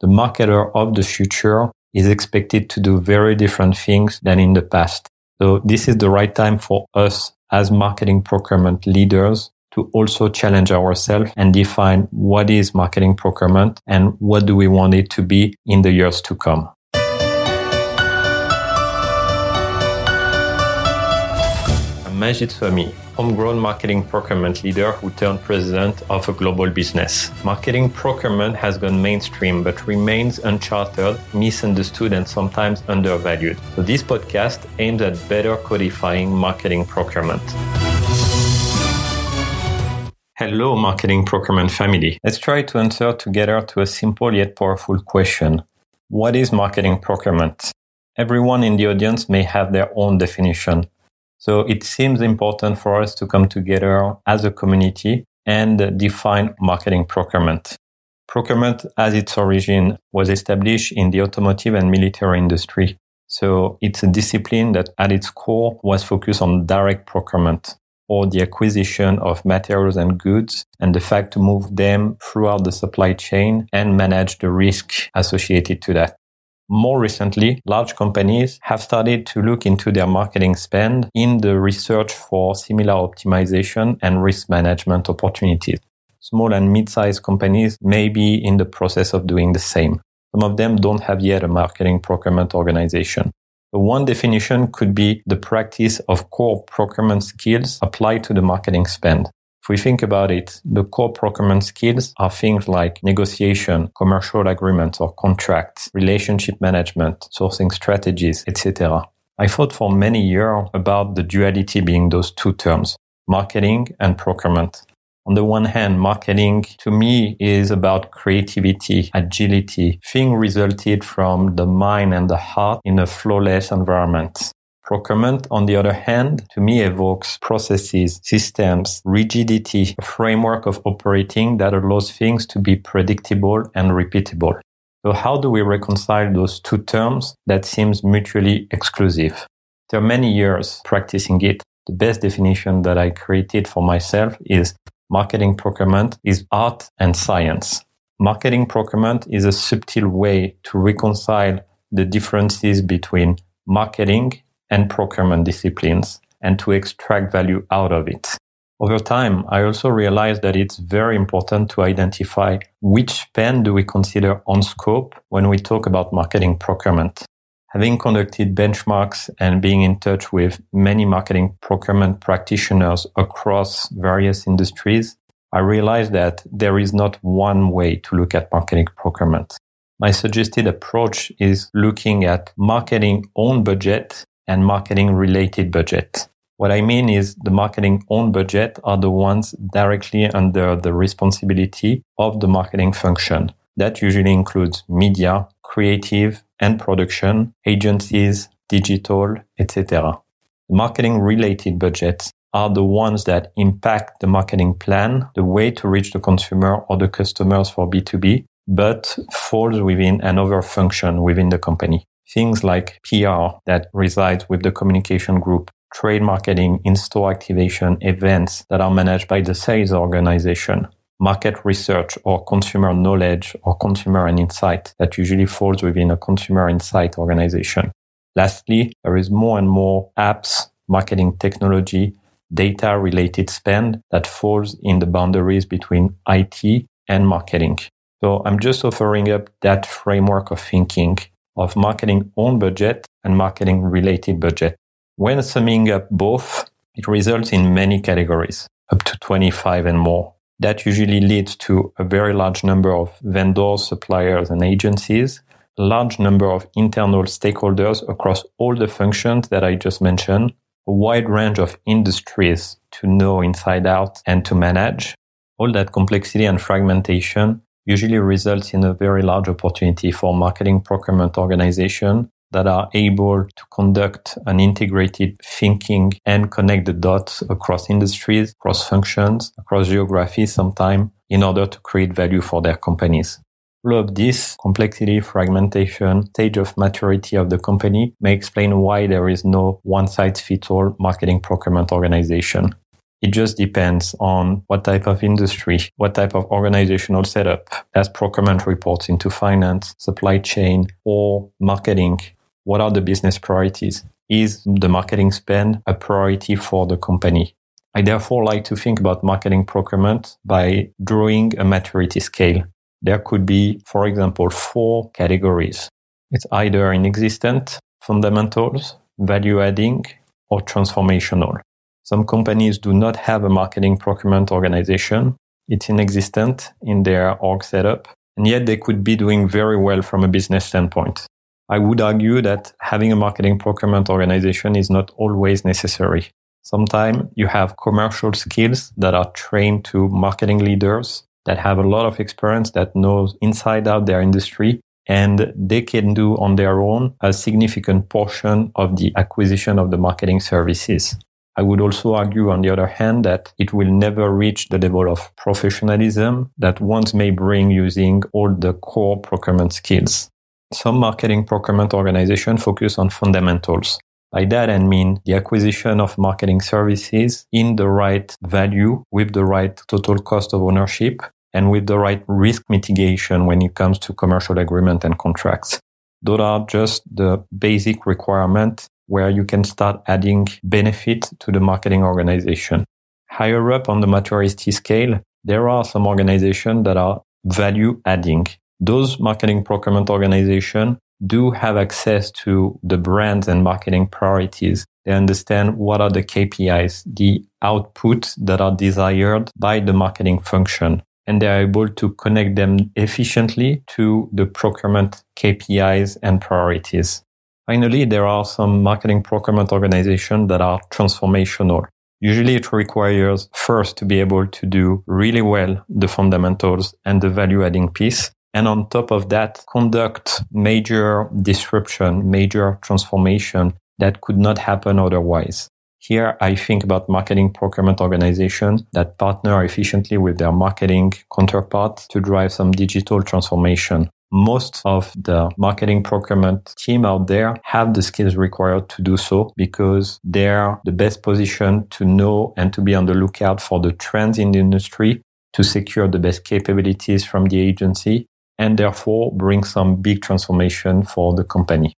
the marketer of the future is expected to do very different things than in the past. So this is the right time for us as marketing procurement leaders to also challenge ourselves and define what is marketing procurement and what do we want it to be in the years to come. Magid Souhami, homegrown marketing procurement leader who turned president of a global business. Marketing procurement has gone mainstream but remains uncharted, misunderstood, and sometimes undervalued. So this podcast aims at better codifying marketing procurement. Hello, marketing procurement family. Let's try to answer together to a simple yet powerful question. What is marketing procurement? Everyone in the audience may have their own definition. So it seems important for us to come together as a community and define marketing procurement. Procurement, as its origin, was established in the automotive and military industry. So it's a discipline that at its core was focused on direct procurement or the acquisition of materials and goods and the fact to move them throughout the supply chain and manage the risk associated to that. More recently, large companies have started to look into their marketing spend in the research for similar optimization and risk management opportunities. Small and mid-sized companies may be in the process of doing the same. Some of them don't have yet a marketing procurement organization. One definition could be the practice of core procurement skills applied to the marketing spend. If we think about it, the core procurement skills are things like negotiation, commercial agreements or contracts, relationship management, sourcing strategies, etc. I thought for many years about the duality being those two terms, marketing and procurement. On the one hand, marketing to me is about creativity, agility, thing resulted from the mind and the heart in a flawless environment. Procurement, on the other hand, to me evokes processes, systems, rigidity, a framework of operating that allows things to be predictable and repeatable. So how do we reconcile those two terms that seems mutually exclusive? Are many years practicing it. The best definition that I created for myself is marketing procurement is art and science. Marketing procurement is a subtle way to reconcile the differences between marketing and procurement disciplines and to extract value out of it. Over time, I also realized that it's very important to identify which spend do we consider on scope when we talk about marketing procurement. Having conducted benchmarks and being in touch with many marketing procurement practitioners across various industries, I realized that there is not one way to look at marketing procurement. My suggested approach is looking at marketing own budget and marketing related budget. What I mean is the marketing own budget are the ones directly under the responsibility of the marketing function. That usually includes media, creative, and production, agencies, digital, etc. The Marketing related budgets are the ones that impact the marketing plan, the way to reach the consumer or the customers for B2B, but falls within another function within the company. Things like PR that resides with the communication group, trade marketing, in-store activation, events that are managed by the sales organization, market research or consumer knowledge or consumer and insight that usually falls within a consumer insight organization. Lastly, there is more and more apps, marketing technology, data related spend that falls in the boundaries between IT and marketing. So I'm just offering up that framework of thinking of marketing own budget and marketing related budget. When summing up both, it results in many categories, up to 25 and more. That usually leads to a very large number of vendors, suppliers, and agencies, a large number of internal stakeholders across all the functions that I just mentioned, a wide range of industries to know inside out and to manage. All that complexity and fragmentation usually results in a very large opportunity for marketing procurement organization that are able to conduct an integrated thinking and connect the dots across industries, across functions, across geographies sometime in order to create value for their companies. All of this complexity, fragmentation, stage of maturity of the company may explain why there is no one size fits all marketing procurement organization. It just depends on what type of industry, what type of organizational setup, as procurement reports into finance, supply chain, or marketing. What are the business priorities? Is the marketing spend a priority for the company? I therefore like to think about marketing procurement by drawing a maturity scale. There could be, for example, four categories. It's either inexistent, fundamentals, value adding, or transformational. Some companies do not have a marketing procurement organization. It's inexistent in their org setup, and yet they could be doing very well from a business standpoint. I would argue that having a marketing procurement organization is not always necessary. Sometimes you have commercial skills that are trained to marketing leaders that have a lot of experience that knows inside out their industry and they can do on their own a significant portion of the acquisition of the marketing services. I would also argue, on the other hand, that it will never reach the level of professionalism that one may bring using all the core procurement skills. Some marketing procurement organizations focus on fundamentals. By that I mean the acquisition of marketing services in the right value with the right total cost of ownership and with the right risk mitigation when it comes to commercial agreement and contracts. Those are just the basic requirements where you can start adding benefit to the marketing organization. Higher up on the maturity scale, there are some organizations that are value adding. Those marketing procurement organizations do have access to the brands and marketing priorities. They understand what are the KPIs, the outputs that are desired by the marketing function. And they're able to connect them efficiently to the procurement KPIs and priorities. Finally, there are some marketing procurement organizations that are transformational. Usually it requires first to be able to do really well the fundamentals and the value adding piece. And on top of that, conduct major disruption, major transformation that could not happen otherwise. Here, I think about marketing procurement organizations that partner efficiently with their marketing counterparts to drive some digital transformation most of the marketing procurement team out there have the skills required to do so because they're the best position to know and to be on the lookout for the trends in the industry to secure the best capabilities from the agency and therefore bring some big transformation for the company.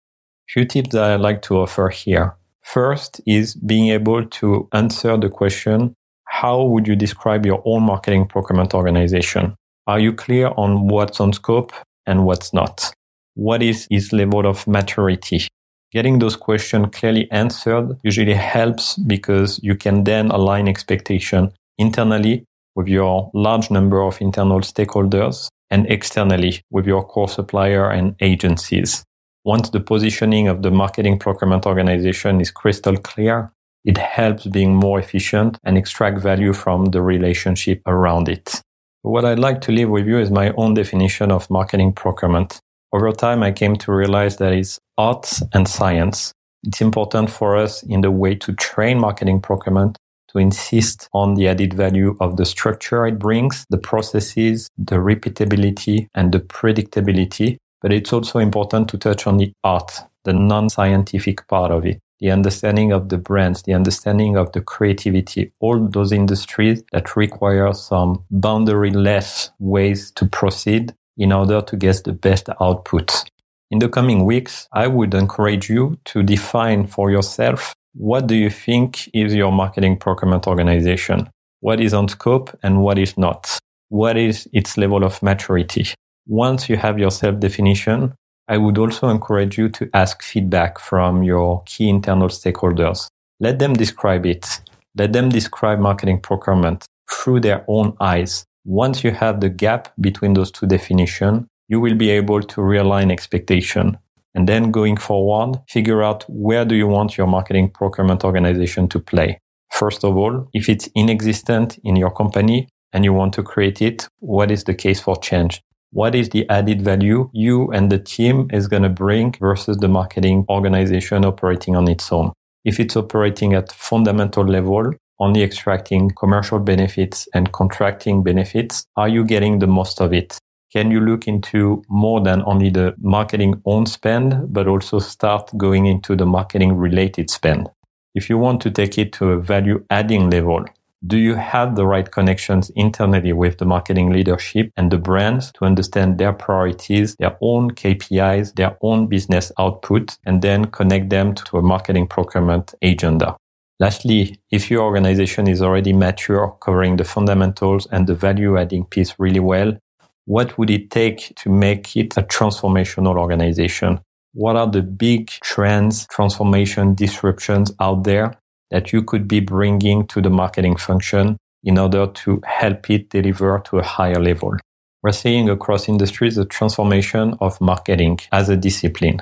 Few tips that I like to offer here. First is being able to answer the question, how would you describe your own marketing procurement organization? Are you clear on what's on scope and what's not? What is his level of maturity? Getting those questions clearly answered usually helps because you can then align expectation internally with your large number of internal stakeholders and externally with your core supplier and agencies. Once the positioning of the marketing procurement organization is crystal clear, it helps being more efficient and extract value from the relationship around it. What I'd like to leave with you is my own definition of marketing procurement. Over time, I came to realize that it's art and science. It's important for us in the way to train marketing procurement to insist on the added value of the structure it brings, the processes, the repeatability, and the predictability. But it's also important to touch on the art, the non-scientific part of it the understanding of the brands, the understanding of the creativity, all those industries that require some boundary-less ways to proceed in order to get the best output. In the coming weeks, I would encourage you to define for yourself what do you think is your marketing procurement organization? What is on scope and what is not? What is its level of maturity? Once you have your self definition, I would also encourage you to ask feedback from your key internal stakeholders. Let them describe it. Let them describe marketing procurement through their own eyes. Once you have the gap between those two definitions, you will be able to realign expectation. And then going forward, figure out where do you want your marketing procurement organization to play. First of all, if it's inexistent in your company and you want to create it, what is the case for change? What is the added value you and the team is going to bring versus the marketing organization operating on its own. If it's operating at fundamental level, only extracting commercial benefits and contracting benefits, are you getting the most of it? Can you look into more than only the marketing own spend, but also start going into the marketing related spend? If you want to take it to a value adding level, Do you have the right connections internally with the marketing leadership and the brands to understand their priorities, their own KPIs, their own business output, and then connect them to a marketing procurement agenda? Lastly, if your organization is already mature, covering the fundamentals and the value adding piece really well, what would it take to make it a transformational organization? What are the big trends, transformation, disruptions out there that you could be bringing to the marketing function in order to help it deliver to a higher level. We're seeing across industries the transformation of marketing as a discipline.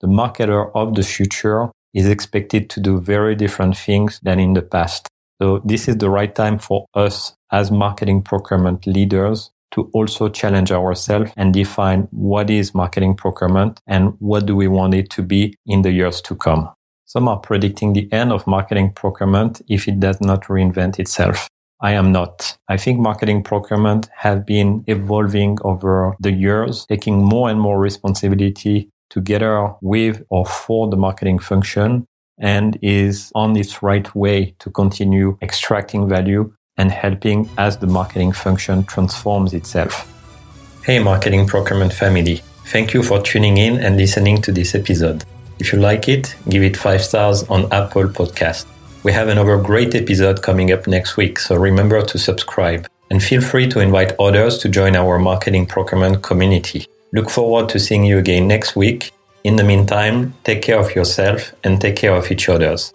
The marketer of the future is expected to do very different things than in the past. So this is the right time for us as marketing procurement leaders to also challenge ourselves and define what is marketing procurement and what do we want it to be in the years to come. Some are predicting the end of marketing procurement if it does not reinvent itself. I am not. I think marketing procurement have been evolving over the years, taking more and more responsibility together with or for the marketing function and is on its right way to continue extracting value and helping as the marketing function transforms itself. Hey, marketing procurement family. Thank you for tuning in and listening to this episode. If you like it, give it five stars on Apple Podcast. We have another great episode coming up next week, so remember to subscribe and feel free to invite others to join our marketing procurement community. Look forward to seeing you again next week. In the meantime, take care of yourself and take care of each others.